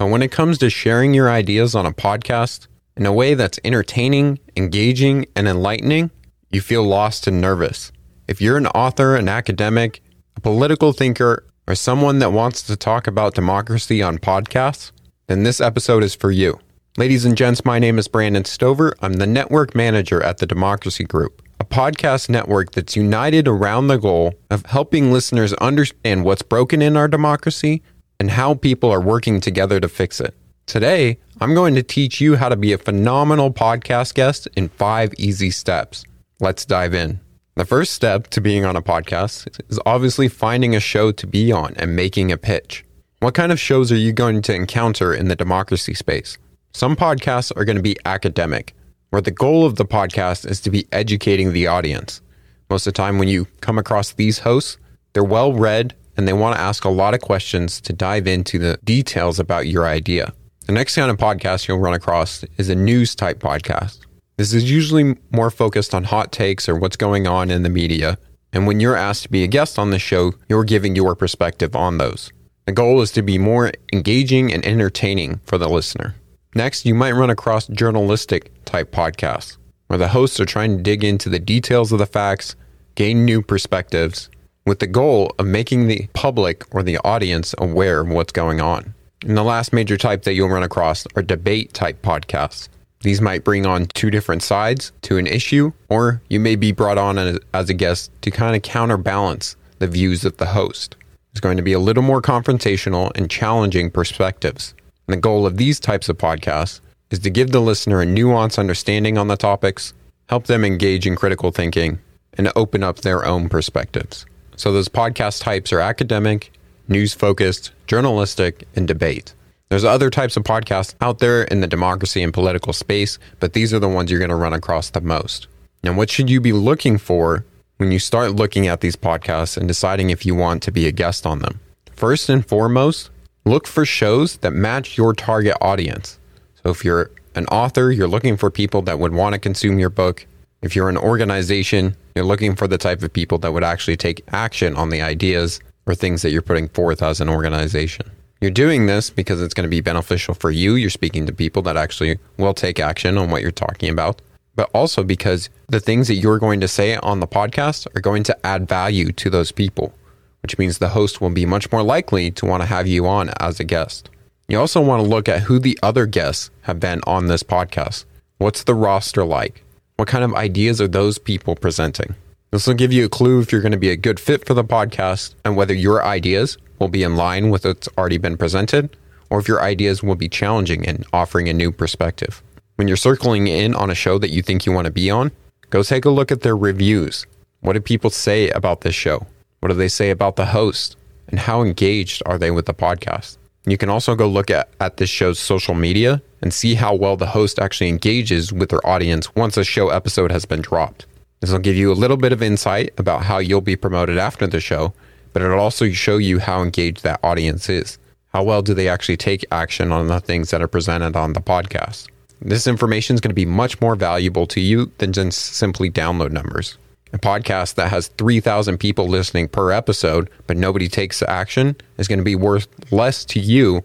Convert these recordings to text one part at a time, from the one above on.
But when it comes to sharing your ideas on a podcast in a way that's entertaining, engaging, and enlightening, you feel lost and nervous. If you're an author, an academic, a political thinker, or someone that wants to talk about democracy on podcasts, then this episode is for you. Ladies and gents, my name is Brandon Stover. I'm the network manager at the Democracy Group, a podcast network that's united around the goal of helping listeners understand what's broken in our democracy and how people are working together to fix it. Today, I'm going to teach you how to be a phenomenal podcast guest in five easy steps. Let's dive in. The first step to being on a podcast is obviously finding a show to be on and making a pitch. What kind of shows are you going to encounter in the democracy space? Some podcasts are going to be academic, where the goal of the podcast is to be educating the audience. Most of the time, when you come across these hosts, they're well read and they want to ask a lot of questions to dive into the details about your idea. The next kind of podcast you'll run across is a news type podcast. This is usually more focused on hot takes or what's going on in the media. And when you're asked to be a guest on the show, you're giving your perspective on those. The goal is to be more engaging and entertaining for the listener. Next, you might run across journalistic type podcasts, where the hosts are trying to dig into the details of the facts, gain new perspectives, with the goal of making the public or the audience aware of what's going on. And the last major type that you'll run across are debate type podcasts. These might bring on two different sides to an issue, or you may be brought on as a guest to kind of counterbalance the views of the host. It's going to be a little more confrontational and challenging perspectives. And the goal of these types of podcasts is to give the listener a nuanced understanding on the topics, help them engage in critical thinking, and open up their own perspectives. So those podcast types are academic, news focused, journalistic, and debate. There's other types of podcasts out there in the democracy and political space, but these are the ones you're going to run across the most. Now, what should you be looking for when you start looking at these podcasts and deciding if you want to be a guest on them? First and foremost, look for shows that match your target audience. So if you're an author, you're looking for people that would want to consume your book. If you're an organization, you're looking for the type of people that would actually take action on the ideas or things that you're putting forth as an organization. You're doing this because it's going to be beneficial for you. You're speaking to people that actually will take action on what you're talking about, but also because the things that you're going to say on the podcast are going to add value to those people, which means the host will be much more likely to want to have you on as a guest. You also want to look at who the other guests have been on this podcast. What's the roster like? What kind of ideas are those people presenting? This will give you a clue if you're going to be a good fit for the podcast and whether your ideas will be in line with what's already been presented or if your ideas will be challenging and offering a new perspective. When you're circling in on a show that you think you want to be on, go take a look at their reviews. What do people say about this show? What do they say about the host? And how engaged are they with the podcast? You can also go look at, at this show's social media and see how well the host actually engages with their audience once a show episode has been dropped. This will give you a little bit of insight about how you'll be promoted after the show, but it'll also show you how engaged that audience is. How well do they actually take action on the things that are presented on the podcast? This information is going to be much more valuable to you than just simply download numbers. A podcast that has 3,000 people listening per episode, but nobody takes action, is going to be worth less to you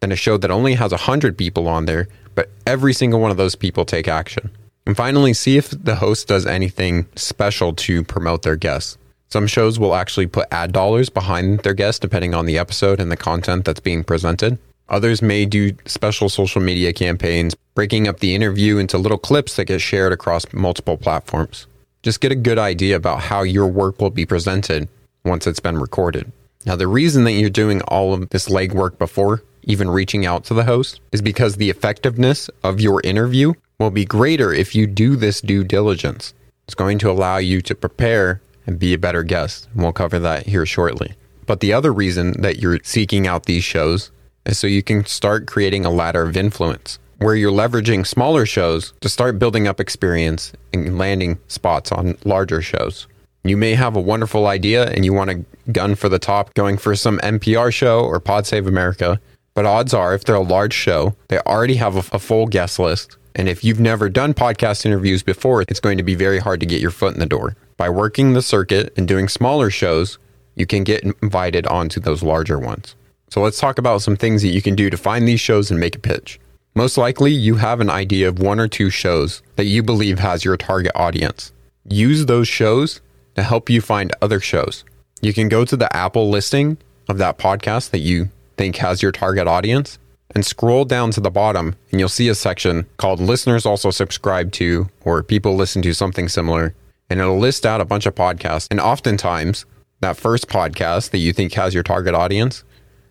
than a show that only has 100 people on there, but every single one of those people take action. And finally, see if the host does anything special to promote their guests. Some shows will actually put ad dollars behind their guests depending on the episode and the content that's being presented. Others may do special social media campaigns, breaking up the interview into little clips that get shared across multiple platforms. Just get a good idea about how your work will be presented once it's been recorded. Now, the reason that you're doing all of this legwork before even reaching out to the host is because the effectiveness of your interview will be greater if you do this due diligence. It's going to allow you to prepare and be a better guest. And we'll cover that here shortly. But the other reason that you're seeking out these shows is so you can start creating a ladder of influence. Where you're leveraging smaller shows to start building up experience and landing spots on larger shows. You may have a wonderful idea and you want to gun for the top going for some NPR show or Pod Save America, but odds are if they're a large show, they already have a, a full guest list. And if you've never done podcast interviews before, it's going to be very hard to get your foot in the door. By working the circuit and doing smaller shows, you can get invited onto those larger ones. So let's talk about some things that you can do to find these shows and make a pitch. Most likely, you have an idea of one or two shows that you believe has your target audience. Use those shows to help you find other shows. You can go to the Apple listing of that podcast that you think has your target audience and scroll down to the bottom and you'll see a section called listeners also subscribe to or people listen to something similar and it'll list out a bunch of podcasts and oftentimes that first podcast that you think has your target audience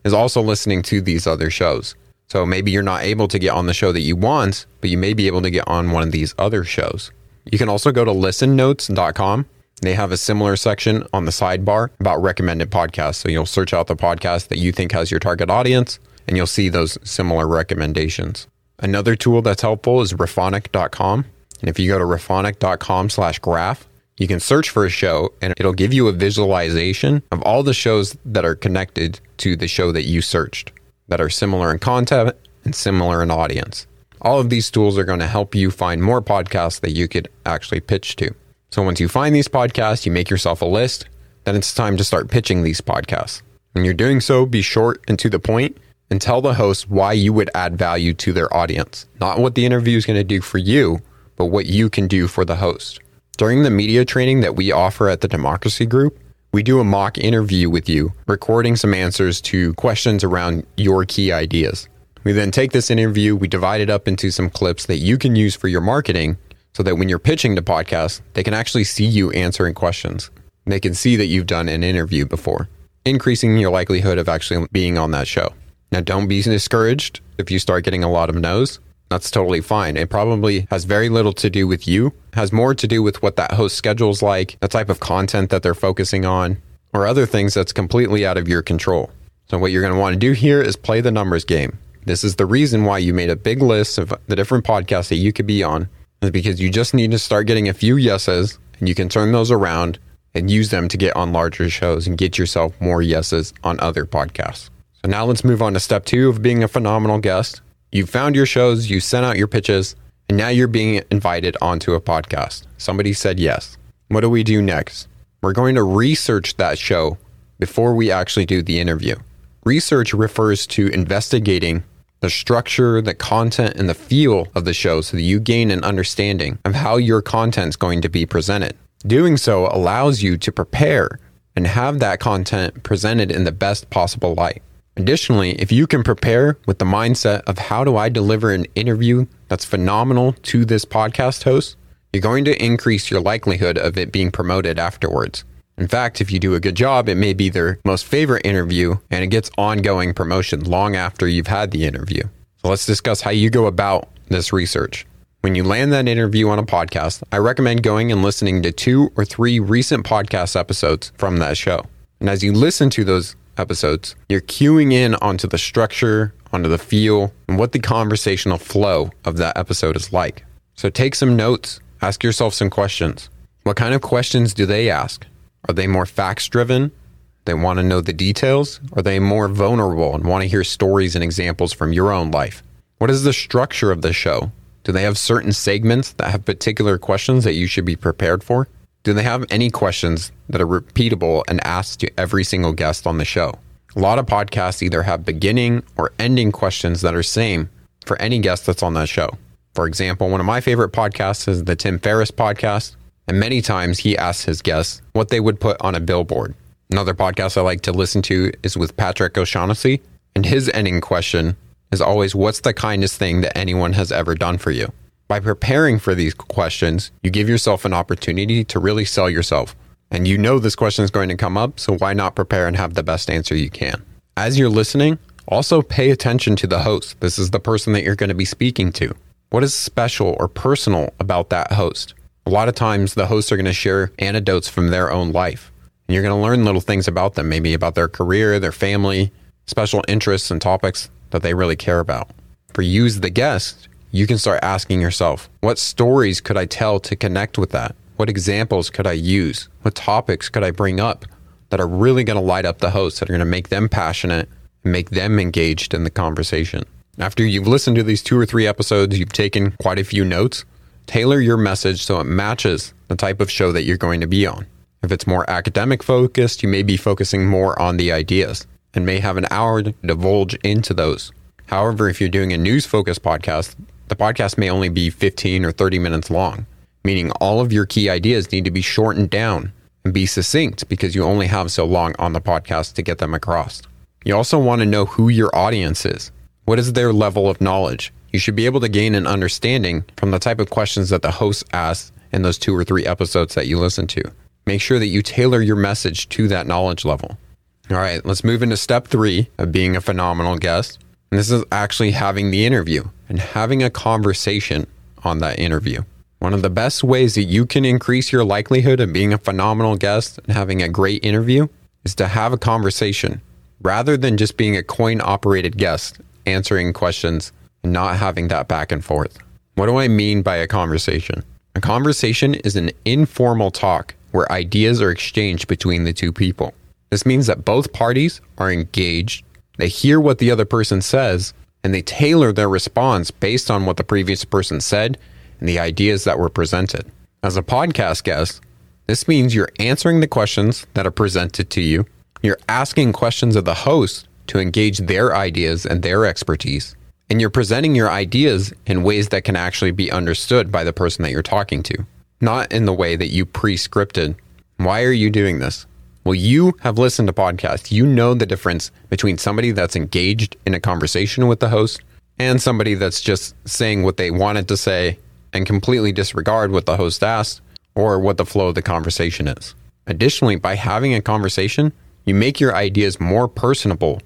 is also listening to these other shows. So maybe you're not able to get on the show that you want, but you may be able to get on one of these other shows. You can also go to listennotes.com. They have a similar section on the sidebar about recommended podcasts. So you'll search out the podcast that you think has your target audience and you'll see those similar recommendations. Another tool that's helpful is Rephonic.com. And if you go to Rephonic.com slash graph, you can search for a show and it'll give you a visualization of all the shows that are connected to the show that you searched that are similar in content and similar in audience. All of these tools are going to help you find more podcasts that you could actually pitch to. So once you find these podcasts, you make yourself a list, then it's time to start pitching these podcasts. When you're doing so, be short and to the point and tell the host why you would add value to their audience. Not what the interview is going to do for you, but what you can do for the host. During the media training that we offer at the Democracy Group, we do a mock interview with you, recording some answers to questions around your key ideas. We then take this interview, we divide it up into some clips that you can use for your marketing so that when you're pitching to podcasts, they can actually see you answering questions. They can see that you've done an interview before, increasing your likelihood of actually being on that show. Now, don't be discouraged if you start getting a lot of no's that's totally fine. It probably has very little to do with you, has more to do with what that host schedule's like, the type of content that they're focusing on, or other things that's completely out of your control. So, what you're going to want to do here is play the numbers game. This is the reason why you made a big list of the different podcasts that you could be on, is because you just need to start getting a few yeses and you can turn those around and use them to get on larger shows and get yourself more yeses on other podcasts. So, now let's move on to step two of being a phenomenal guest you found your shows, you sent out your pitches, and now you're being invited onto a podcast. Somebody said yes. What do we do next? We're going to research that show before we actually do the interview. Research refers to investigating the structure, the content, and the feel of the show so that you gain an understanding of how your content is going to be presented. Doing so allows you to prepare and have that content presented in the best possible light. Additionally, if you can prepare with the mindset of how do I deliver an interview that's phenomenal to this podcast host, you're going to increase your likelihood of it being promoted afterwards. In fact, if you do a good job, it may be their most favorite interview and it gets ongoing promotion long after you've had the interview. So let's discuss how you go about this research. When you land that interview on a podcast, I recommend going and listening to two or three recent podcast episodes from that show. And as you listen to those episodes, you're cueing in onto the structure, onto the feel, and what the conversational flow of that episode is like. So take some notes, ask yourself some questions. What kind of questions do they ask? Are they more facts driven? They want to know the details? Are they more vulnerable and want to hear stories and examples from your own life? What is the structure of the show? Do they have certain segments that have particular questions that you should be prepared for? Do they have any questions that are repeatable and asked to every single guest on the show? A lot of podcasts either have beginning or ending questions that are same for any guest that's on that show. For example, one of my favorite podcasts is the Tim Ferriss podcast, and many times he asks his guests what they would put on a billboard. Another podcast I like to listen to is with Patrick O'Shaughnessy, and his ending question is always, What's the kindest thing that anyone has ever done for you? By preparing for these questions, you give yourself an opportunity to really sell yourself. And you know this question is going to come up, so why not prepare and have the best answer you can? As you're listening, also pay attention to the host. This is the person that you're going to be speaking to. What is special or personal about that host? A lot of times, the hosts are going to share anecdotes from their own life. And you're going to learn little things about them, maybe about their career, their family, special interests, and topics that they really care about. For you as the guest, you can start asking yourself, what stories could I tell to connect with that? What examples could I use? What topics could I bring up that are really going to light up the host, that are going to make them passionate make them engaged in the conversation? After you've listened to these two or three episodes, you've taken quite a few notes, tailor your message so it matches the type of show that you're going to be on. If it's more academic focused, you may be focusing more on the ideas and may have an hour to divulge into those. However, if you're doing a news focused podcast, the podcast may only be 15 or 30 minutes long, meaning all of your key ideas need to be shortened down and be succinct because you only have so long on the podcast to get them across. You also want to know who your audience is. What is their level of knowledge? You should be able to gain an understanding from the type of questions that the host asks in those two or three episodes that you listen to. Make sure that you tailor your message to that knowledge level. All right, let's move into step three of being a phenomenal guest. And this is actually having the interview and having a conversation on that interview. One of the best ways that you can increase your likelihood of being a phenomenal guest and having a great interview is to have a conversation rather than just being a coin operated guest answering questions and not having that back and forth. What do I mean by a conversation? A conversation is an informal talk where ideas are exchanged between the two people. This means that both parties are engaged they hear what the other person says and they tailor their response based on what the previous person said and the ideas that were presented. As a podcast guest, this means you're answering the questions that are presented to you. You're asking questions of the host to engage their ideas and their expertise. And you're presenting your ideas in ways that can actually be understood by the person that you're talking to, not in the way that you pre scripted. Why are you doing this? Well, you have listened to podcasts. You know the difference between somebody that's engaged in a conversation with the host and somebody that's just saying what they wanted to say and completely disregard what the host asked or what the flow of the conversation is. Additionally, by having a conversation, you make your ideas more personable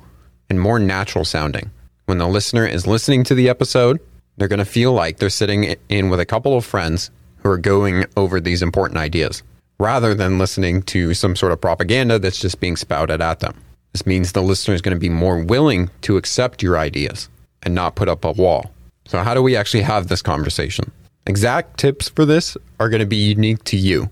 and more natural sounding. When the listener is listening to the episode, they're going to feel like they're sitting in with a couple of friends who are going over these important ideas rather than listening to some sort of propaganda that's just being spouted at them. This means the listener is going to be more willing to accept your ideas and not put up a wall. So, how do we actually have this conversation? Exact tips for this are going to be unique to you.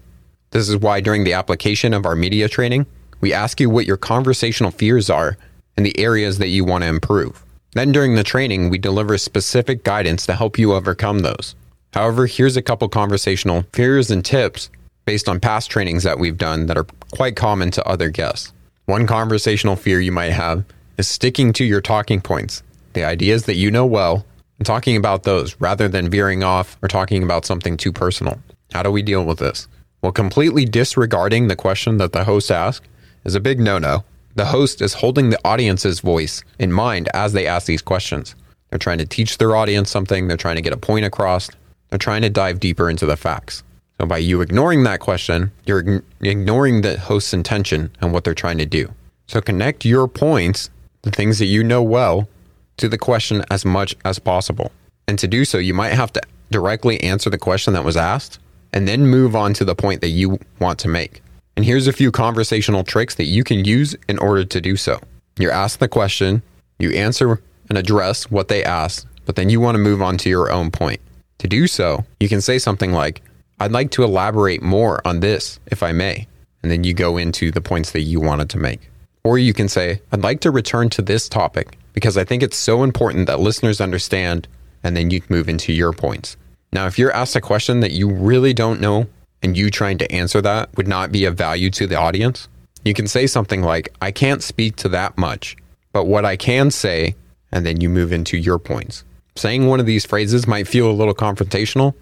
This is why during the application of our media training, we ask you what your conversational fears are and the areas that you want to improve. Then during the training, we deliver specific guidance to help you overcome those. However, here's a couple conversational fears and tips based on past trainings that we've done that are quite common to other guests. One conversational fear you might have is sticking to your talking points, the ideas that you know well, and talking about those rather than veering off or talking about something too personal. How do we deal with this? Well, completely disregarding the question that the host asked is a big no no. The host is holding the audience's voice in mind as they ask these questions. They're trying to teach their audience something, they're trying to get a point across, they're trying to dive deeper into the facts. So by you ignoring that question, you're ignoring the host's intention and what they're trying to do. So connect your points, the things that you know well, to the question as much as possible. And to do so, you might have to directly answer the question that was asked and then move on to the point that you want to make. And here's a few conversational tricks that you can use in order to do so. You're asked the question, you answer and address what they asked, but then you want to move on to your own point. To do so, you can say something like, I'd like to elaborate more on this, if I may. And then you go into the points that you wanted to make. Or you can say, I'd like to return to this topic because I think it's so important that listeners understand. And then you move into your points. Now, if you're asked a question that you really don't know and you trying to answer that would not be of value to the audience, you can say something like, I can't speak to that much, but what I can say, and then you move into your points. Saying one of these phrases might feel a little confrontational,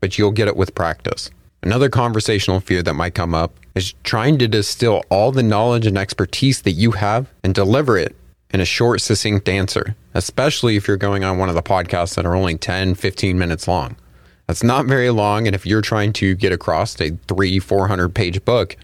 but you'll get it with practice. Another conversational fear that might come up is trying to distill all the knowledge and expertise that you have and deliver it in a short, succinct answer, especially if you're going on one of the podcasts that are only 10, 15 minutes long. That's not very long. And if you're trying to get across a three, 400 page book,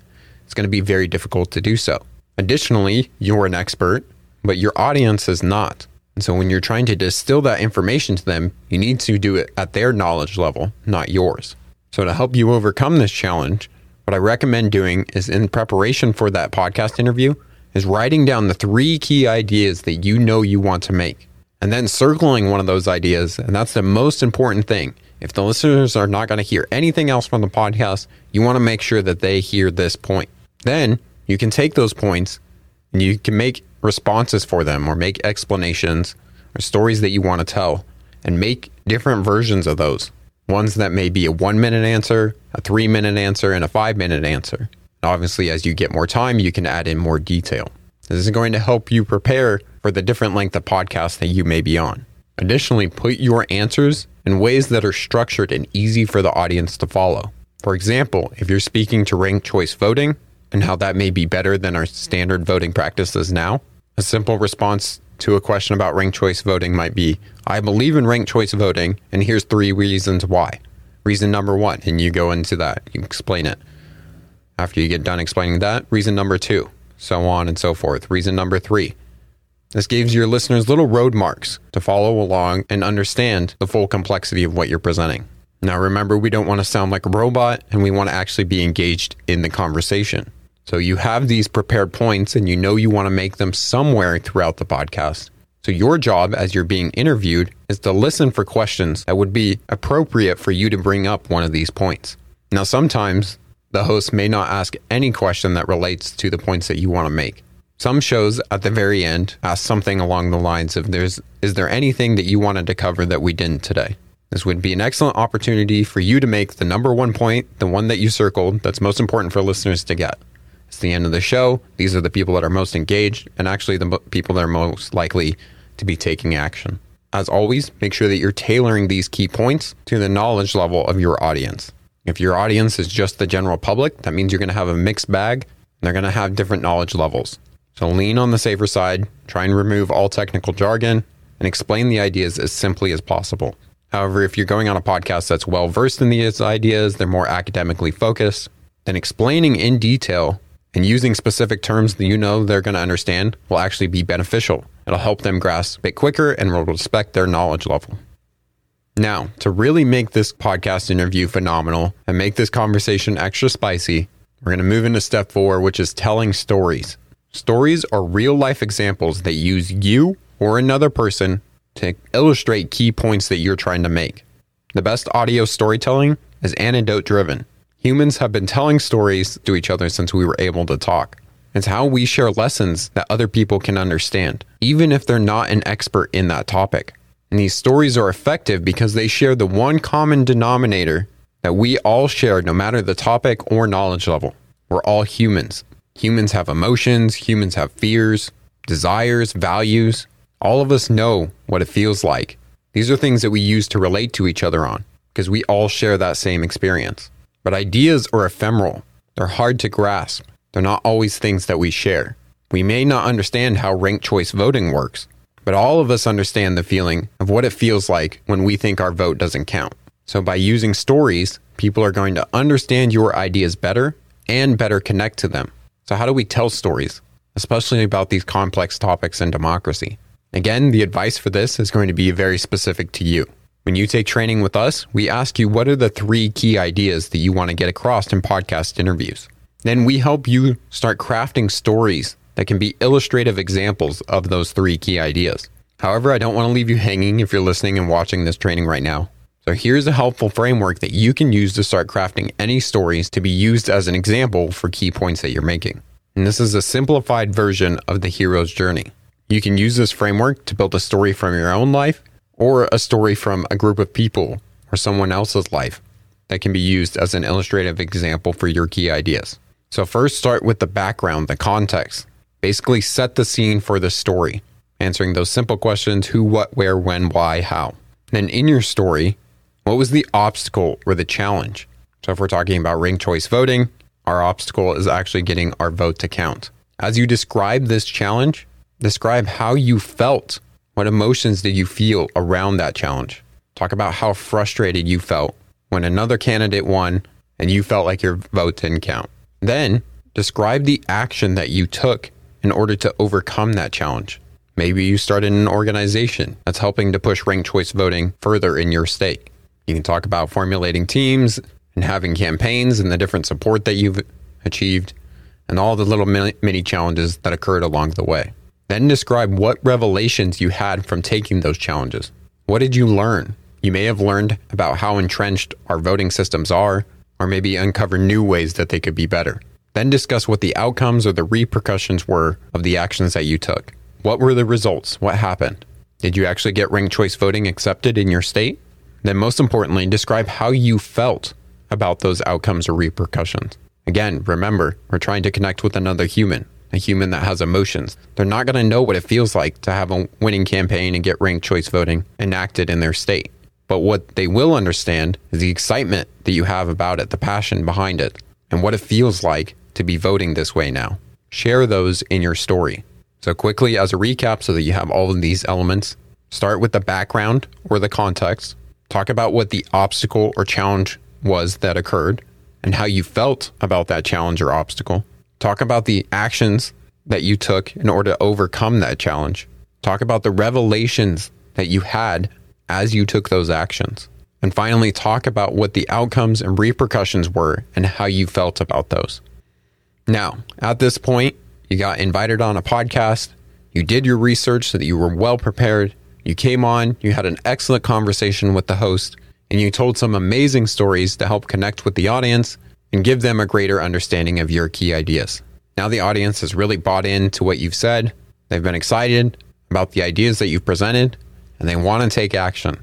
it's going to be very difficult to do so. Additionally, you're an expert, but your audience is not. And so when you're trying to distill that information to them, you need to do it at their knowledge level, not yours. So to help you overcome this challenge, what I recommend doing is in preparation for that podcast interview is writing down the three key ideas that you know you want to make and then circling one of those ideas. And that's the most important thing. If the listeners are not going to hear anything else from the podcast, you want to make sure that they hear this point. Then you can take those points and you can make responses for them or make explanations or stories that you want to tell and make different versions of those. Ones that may be a one minute answer, a three minute answer, and a five minute answer. Obviously, as you get more time, you can add in more detail. This is going to help you prepare for the different length of podcast that you may be on. Additionally, put your answers in ways that are structured and easy for the audience to follow. For example, if you're speaking to ranked choice voting and how that may be better than our standard voting practices now, a simple response to a question about ranked choice voting might be I believe in ranked choice voting, and here's three reasons why. Reason number one, and you go into that, you explain it. After you get done explaining that, reason number two, so on and so forth. Reason number three. This gives your listeners little road marks to follow along and understand the full complexity of what you're presenting. Now, remember, we don't want to sound like a robot and we want to actually be engaged in the conversation. So you have these prepared points and you know you want to make them somewhere throughout the podcast. So your job as you're being interviewed is to listen for questions that would be appropriate for you to bring up one of these points. Now, sometimes the host may not ask any question that relates to the points that you want to make. Some shows at the very end ask something along the lines of there's is there anything that you wanted to cover that we didn't today? This would be an excellent opportunity for you to make the number one point, the one that you circled that's most important for listeners to get. It's the end of the show. These are the people that are most engaged and actually the people that are most likely to be taking action. As always, make sure that you're tailoring these key points to the knowledge level of your audience. If your audience is just the general public, that means you're going to have a mixed bag and they're going to have different knowledge levels. So lean on the safer side, try and remove all technical jargon, and explain the ideas as simply as possible. However, if you're going on a podcast that's well versed in these ideas, they're more academically focused, then explaining in detail and using specific terms that you know they're going to understand will actually be beneficial. It'll help them grasp it quicker and will respect their knowledge level. Now, to really make this podcast interview phenomenal and make this conversation extra spicy, we're going to move into step four, which is telling stories. Stories are real life examples that use you or another person to illustrate key points that you're trying to make. The best audio storytelling is anecdote driven. Humans have been telling stories to each other since we were able to talk. It's how we share lessons that other people can understand, even if they're not an expert in that topic. And these stories are effective because they share the one common denominator that we all share, no matter the topic or knowledge level. We're all humans. Humans have emotions, humans have fears, desires, values. All of us know what it feels like. These are things that we use to relate to each other on because we all share that same experience. But ideas are ephemeral, they're hard to grasp, they're not always things that we share. We may not understand how ranked choice voting works, but all of us understand the feeling of what it feels like when we think our vote doesn't count. So, by using stories, people are going to understand your ideas better and better connect to them. So, how do we tell stories, especially about these complex topics in democracy? Again, the advice for this is going to be very specific to you. When you take training with us, we ask you what are the three key ideas that you want to get across in podcast interviews. Then we help you start crafting stories that can be illustrative examples of those three key ideas. However, I don't want to leave you hanging if you're listening and watching this training right now. So here's a helpful framework that you can use to start crafting any stories to be used as an example for key points that you're making. And this is a simplified version of the hero's journey. You can use this framework to build a story from your own life or a story from a group of people or someone else's life that can be used as an illustrative example for your key ideas. So, first, start with the background, the context. Basically, set the scene for the story, answering those simple questions who, what, where, when, why, how. Then, in your story, what was the obstacle or the challenge? So, if we're talking about ranked choice voting, our obstacle is actually getting our vote to count. As you describe this challenge, describe how you felt what emotions did you feel around that challenge? Talk about how frustrated you felt when another candidate won and you felt like your vote didn't count. Then describe the action that you took in order to overcome that challenge. Maybe you started an organization that's helping to push ranked choice voting further in your state. You can talk about formulating teams and having campaigns and the different support that you've achieved and all the little mini challenges that occurred along the way. Then describe what revelations you had from taking those challenges. What did you learn? You may have learned about how entrenched our voting systems are, or maybe uncover new ways that they could be better. Then discuss what the outcomes or the repercussions were of the actions that you took. What were the results? What happened? Did you actually get ranked choice voting accepted in your state? Then, most importantly, describe how you felt about those outcomes or repercussions. Again, remember, we're trying to connect with another human, a human that has emotions. They're not going to know what it feels like to have a winning campaign and get ranked choice voting enacted in their state. But what they will understand is the excitement that you have about it, the passion behind it, and what it feels like to be voting this way now. Share those in your story. So, quickly as a recap, so that you have all of these elements, start with the background or the context. Talk about what the obstacle or challenge was that occurred and how you felt about that challenge or obstacle. Talk about the actions that you took in order to overcome that challenge. Talk about the revelations that you had as you took those actions. And finally, talk about what the outcomes and repercussions were and how you felt about those. Now, at this point, you got invited on a podcast, you did your research so that you were well prepared, you came on, you had an excellent conversation with the host, and you told some amazing stories to help connect with the audience and give them a greater understanding of your key ideas. Now, the audience has really bought into what you've said, they've been excited about the ideas that you've presented, and they want to take action.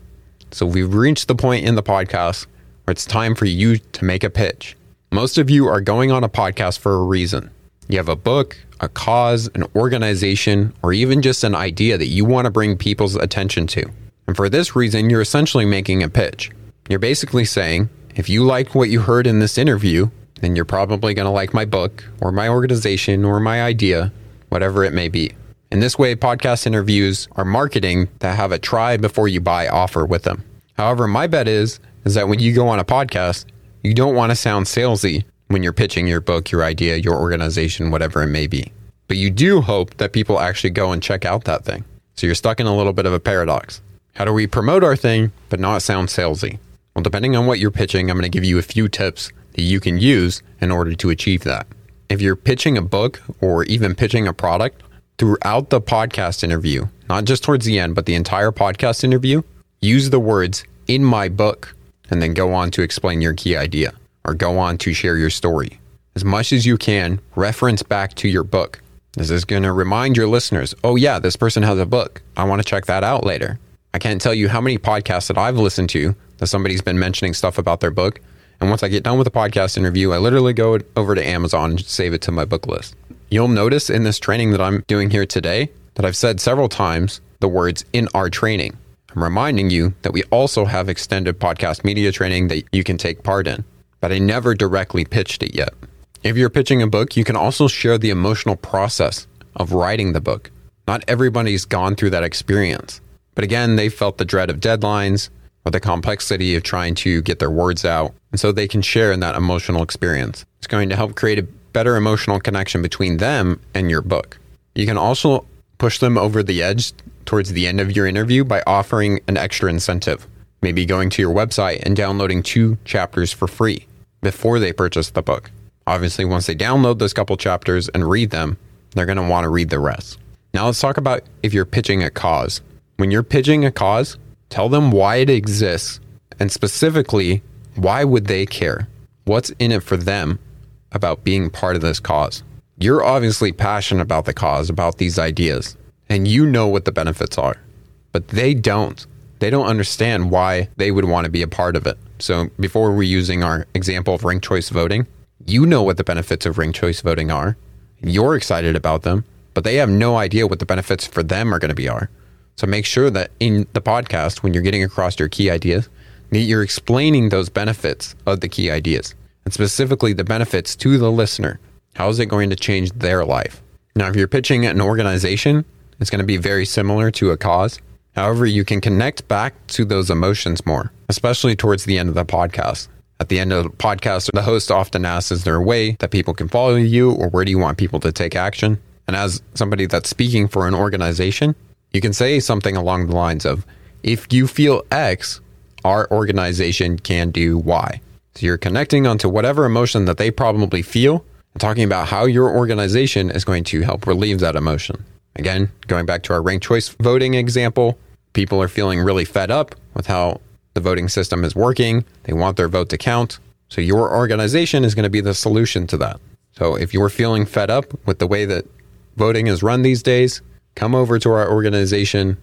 So we've reached the point in the podcast where it's time for you to make a pitch. Most of you are going on a podcast for a reason. You have a book, a cause, an organization, or even just an idea that you want to bring people's attention to. And for this reason, you're essentially making a pitch. You're basically saying, if you like what you heard in this interview, then you're probably going to like my book, or my organization, or my idea, whatever it may be. In this way, podcast interviews are marketing that have a try before you buy offer with them. However, my bet is is that when you go on a podcast, you don't want to sound salesy when you're pitching your book, your idea, your organization, whatever it may be. But you do hope that people actually go and check out that thing. So you're stuck in a little bit of a paradox. How do we promote our thing but not sound salesy? Well, depending on what you're pitching, I'm going to give you a few tips that you can use in order to achieve that. If you're pitching a book or even pitching a product, throughout the podcast interview, not just towards the end, but the entire podcast interview, use the words in my book and then go on to explain your key idea or go on to share your story. As much as you can, reference back to your book. This is going to remind your listeners, oh, yeah, this person has a book. I want to check that out later. I can't tell you how many podcasts that I've listened to that somebody's been mentioning stuff about their book. And once I get done with the podcast interview, I literally go over to Amazon and save it to my book list. You'll notice in this training that I'm doing here today that I've said several times the words in our training. I'm reminding you that we also have extended podcast media training that you can take part in, but I never directly pitched it yet. If you're pitching a book, you can also share the emotional process of writing the book. Not everybody's gone through that experience, but again, they felt the dread of deadlines or the complexity of trying to get their words out, and so they can share in that emotional experience. It's going to help create a better emotional connection between them and your book. You can also push them over the edge towards the end of your interview by offering an extra incentive, maybe going to your website and downloading two chapters for free before they purchase the book. Obviously, once they download those couple chapters and read them, they're going to want to read the rest. Now, let's talk about if you're pitching a cause. When you're pitching a cause, tell them why it exists and specifically, why would they care? What's in it for them about being part of this cause. You're obviously passionate about the cause, about these ideas, and you know what the benefits are, but they don't. They don't understand why they would want to be a part of it. So, before we're using our example of ranked choice voting, you know what the benefits of ranked choice voting are. You're excited about them, but they have no idea what the benefits for them are going to be are. So make sure that in the podcast, when you're getting across your key ideas, that you're explaining those benefits of the key ideas and specifically the benefits to the listener. How is it going to change their life? Now, if you're pitching an organization, it's going to be very similar to a cause. However, you can connect back to those emotions more, especially towards the end of the podcast. At the end of the podcast, the host often asks, Is there a way that people can follow you, or where do you want people to take action? And as somebody that's speaking for an organization, you can say something along the lines of, If you feel X, our organization can do Y. So you're connecting onto whatever emotion that they probably feel and talking about how your organization is going to help relieve that emotion. Again, going back to our ranked choice voting example, people are feeling really fed up with how the voting system is working. They want their vote to count. So your organization is going to be the solution to that. So if you're feeling fed up with the way that voting is run these days, come over to our organization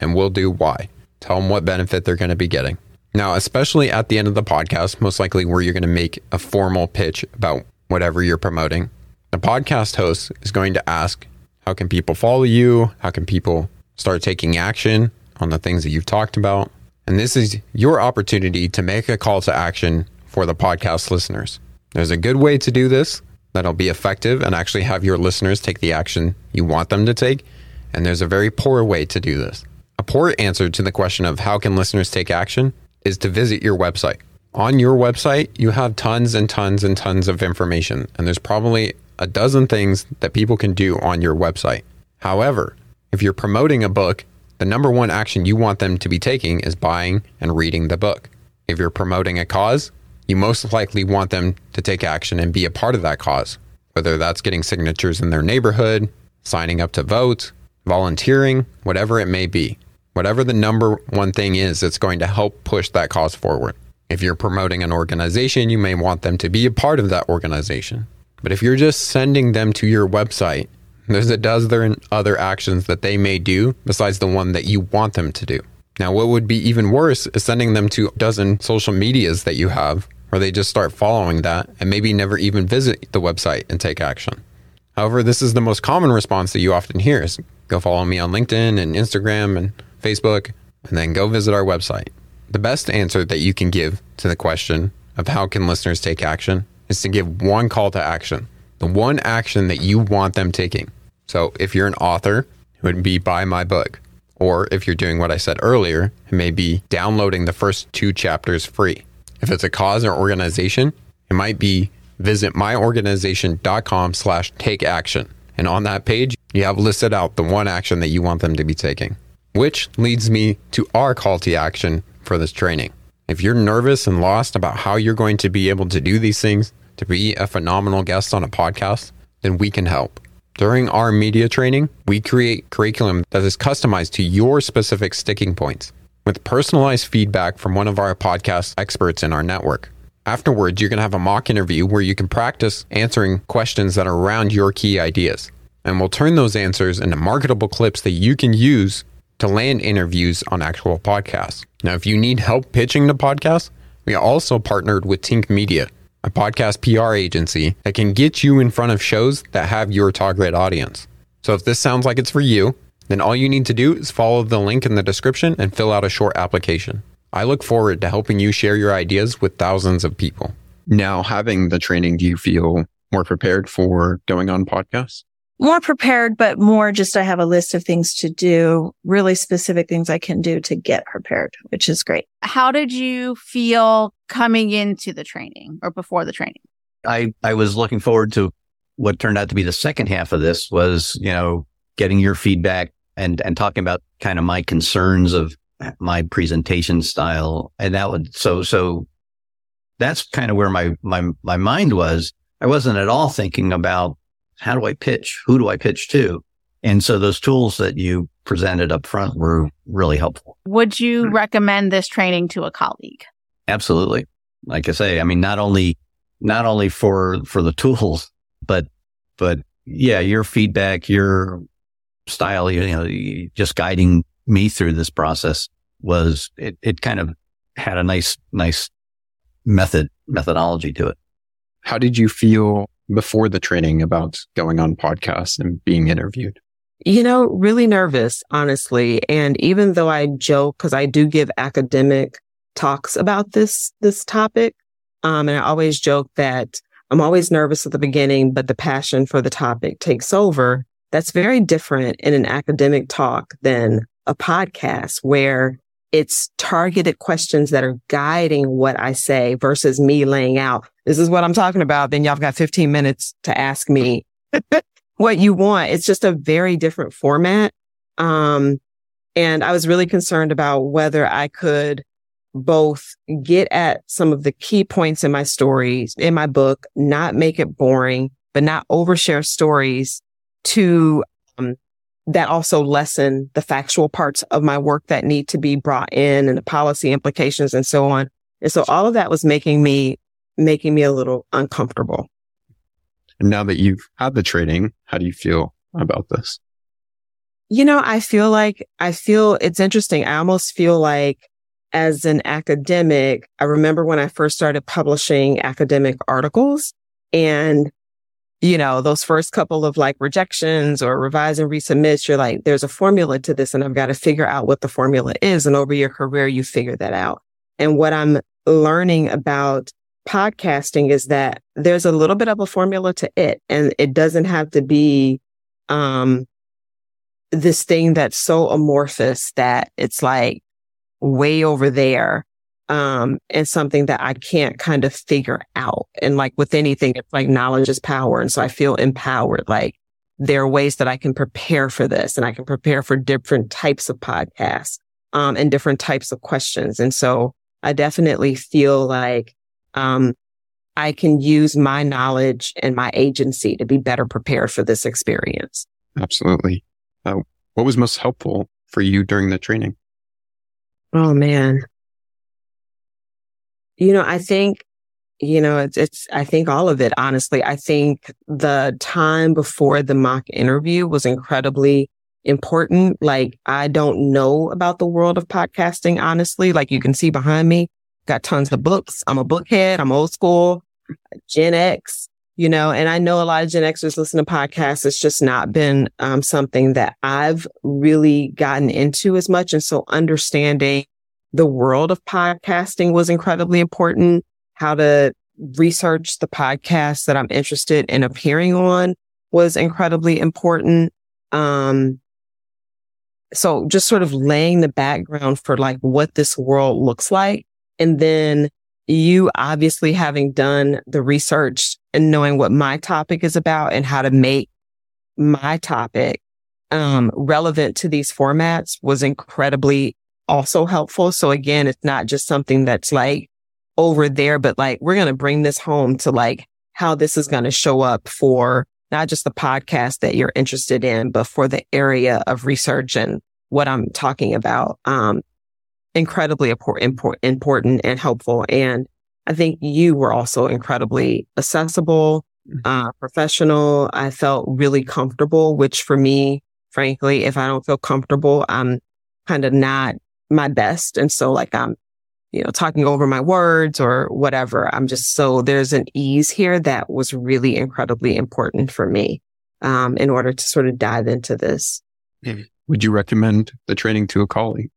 and we'll do why. Tell them what benefit they're going to be getting. Now, especially at the end of the podcast, most likely where you're going to make a formal pitch about whatever you're promoting, the podcast host is going to ask, How can people follow you? How can people start taking action on the things that you've talked about? And this is your opportunity to make a call to action for the podcast listeners. There's a good way to do this that'll be effective and actually have your listeners take the action you want them to take. And there's a very poor way to do this. A poor answer to the question of how can listeners take action is to visit your website. On your website, you have tons and tons and tons of information, and there's probably a dozen things that people can do on your website. However, if you're promoting a book, the number one action you want them to be taking is buying and reading the book. If you're promoting a cause, you most likely want them to take action and be a part of that cause, whether that's getting signatures in their neighborhood, signing up to vote, volunteering, whatever it may be. Whatever the number one thing is that's going to help push that cause forward. If you're promoting an organization, you may want them to be a part of that organization. But if you're just sending them to your website, there's a dozen other actions that they may do besides the one that you want them to do. Now, what would be even worse is sending them to a dozen social medias that you have where they just start following that and maybe never even visit the website and take action. However, this is the most common response that you often hear is go follow me on LinkedIn and Instagram and Facebook and then go visit our website. The best answer that you can give to the question of how can listeners take action is to give one call to action, the one action that you want them taking. So if you're an author, it would be buy my book. Or if you're doing what I said earlier, it may be downloading the first two chapters free. If it's a cause or organization, it might be visit myorganization.com slash take action. And on that page, you have listed out the one action that you want them to be taking, which leads me to our call to action for this training. If you're nervous and lost about how you're going to be able to do these things, to be a phenomenal guest on a podcast, then we can help. During our media training, we create curriculum that is customized to your specific sticking points with personalized feedback from one of our podcast experts in our network. Afterwards, you're going to have a mock interview where you can practice answering questions that are around your key ideas. And we'll turn those answers into marketable clips that you can use to land interviews on actual podcasts. Now, if you need help pitching the podcast, we also partnered with Tink Media, a podcast PR agency that can get you in front of shows that have your target audience. So if this sounds like it's for you, then all you need to do is follow the link in the description and fill out a short application. I look forward to helping you share your ideas with thousands of people. Now, having the training, do you feel more prepared for going on podcasts? More prepared, but more just I have a list of things to do, really specific things I can do to get prepared, which is great. How did you feel coming into the training or before the training? I, I was looking forward to what turned out to be the second half of this was, you know, getting your feedback, and and talking about kind of my concerns of my presentation style. And that would so so that's kind of where my my my mind was. I wasn't at all thinking about how do i pitch? Who do i pitch to? And so those tools that you presented up front were really helpful. Would you mm-hmm. recommend this training to a colleague? Absolutely. Like i say i mean not only not only for for the tools but but yeah your feedback your style, you know, just guiding me through this process was it, it kind of had a nice, nice method, methodology to it. How did you feel before the training about going on podcasts and being interviewed? You know, really nervous, honestly. And even though I joke, because I do give academic talks about this, this topic. Um, and I always joke that I'm always nervous at the beginning, but the passion for the topic takes over. That's very different in an academic talk than a podcast where it's targeted questions that are guiding what I say versus me laying out. This is what I'm talking about. Then y'all got 15 minutes to ask me what you want. It's just a very different format. Um, and I was really concerned about whether I could both get at some of the key points in my stories, in my book, not make it boring, but not overshare stories to um, that also lessen the factual parts of my work that need to be brought in and the policy implications and so on. And so all of that was making me, making me a little uncomfortable. And now that you've had the training, how do you feel about this? You know, I feel like, I feel it's interesting. I almost feel like as an academic, I remember when I first started publishing academic articles and you know, those first couple of like rejections or revise and resubmits, you're like, there's a formula to this and I've got to figure out what the formula is. And over your career, you figure that out. And what I'm learning about podcasting is that there's a little bit of a formula to it and it doesn't have to be, um, this thing that's so amorphous that it's like way over there um, and something that I can't kind of figure out. And like with anything, it's like knowledge is power. And so I feel empowered. Like there are ways that I can prepare for this and I can prepare for different types of podcasts, um, and different types of questions. And so I definitely feel like, um, I can use my knowledge and my agency to be better prepared for this experience. Absolutely. Uh, what was most helpful for you during the training? Oh man. You know, I think, you know, it's, it's, I think all of it, honestly. I think the time before the mock interview was incredibly important. Like, I don't know about the world of podcasting, honestly. Like, you can see behind me, got tons of books. I'm a bookhead. I'm old school, Gen X, you know, and I know a lot of Gen Xers listen to podcasts. It's just not been um, something that I've really gotten into as much. And so understanding the world of podcasting was incredibly important. How to research the podcasts that I'm interested in appearing on was incredibly important. Um, so just sort of laying the background for like what this world looks like. And then you obviously having done the research and knowing what my topic is about and how to make my topic um, relevant to these formats was incredibly also helpful. So again, it's not just something that's like over there, but like we're going to bring this home to like how this is going to show up for not just the podcast that you're interested in, but for the area of research and what I'm talking about. Um, incredibly important, important and helpful. And I think you were also incredibly accessible, mm-hmm. uh, professional. I felt really comfortable, which for me, frankly, if I don't feel comfortable, I'm kind of not my best. And so like I'm, you know, talking over my words or whatever. I'm just so there's an ease here that was really incredibly important for me, um, in order to sort of dive into this. Would you recommend the training to a colleague?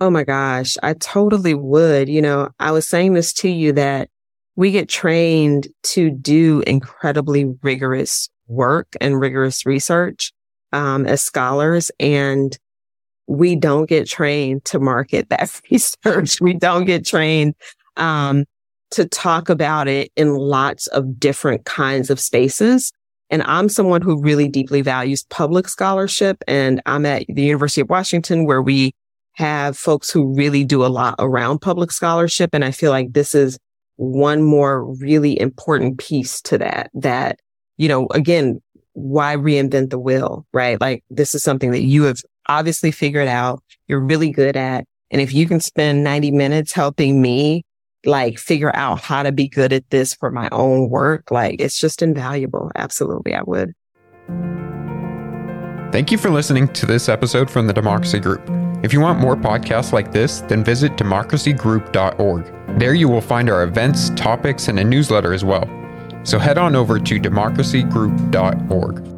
Oh my gosh, I totally would. You know, I was saying this to you that we get trained to do incredibly rigorous work and rigorous research um, as scholars. And we don't get trained to market that research. We don't get trained um, to talk about it in lots of different kinds of spaces. And I'm someone who really deeply values public scholarship. And I'm at the University of Washington where we have folks who really do a lot around public scholarship. And I feel like this is one more really important piece to that, that, you know, again, why reinvent the wheel, right? Like this is something that you have obviously figured out you're really good at. And if you can spend 90 minutes helping me like figure out how to be good at this for my own work, like it's just invaluable. Absolutely. I would. Thank you for listening to this episode from the Democracy Group. If you want more podcasts like this, then visit democracygroup.org. There you will find our events, topics, and a newsletter as well. So head on over to democracygroup.org.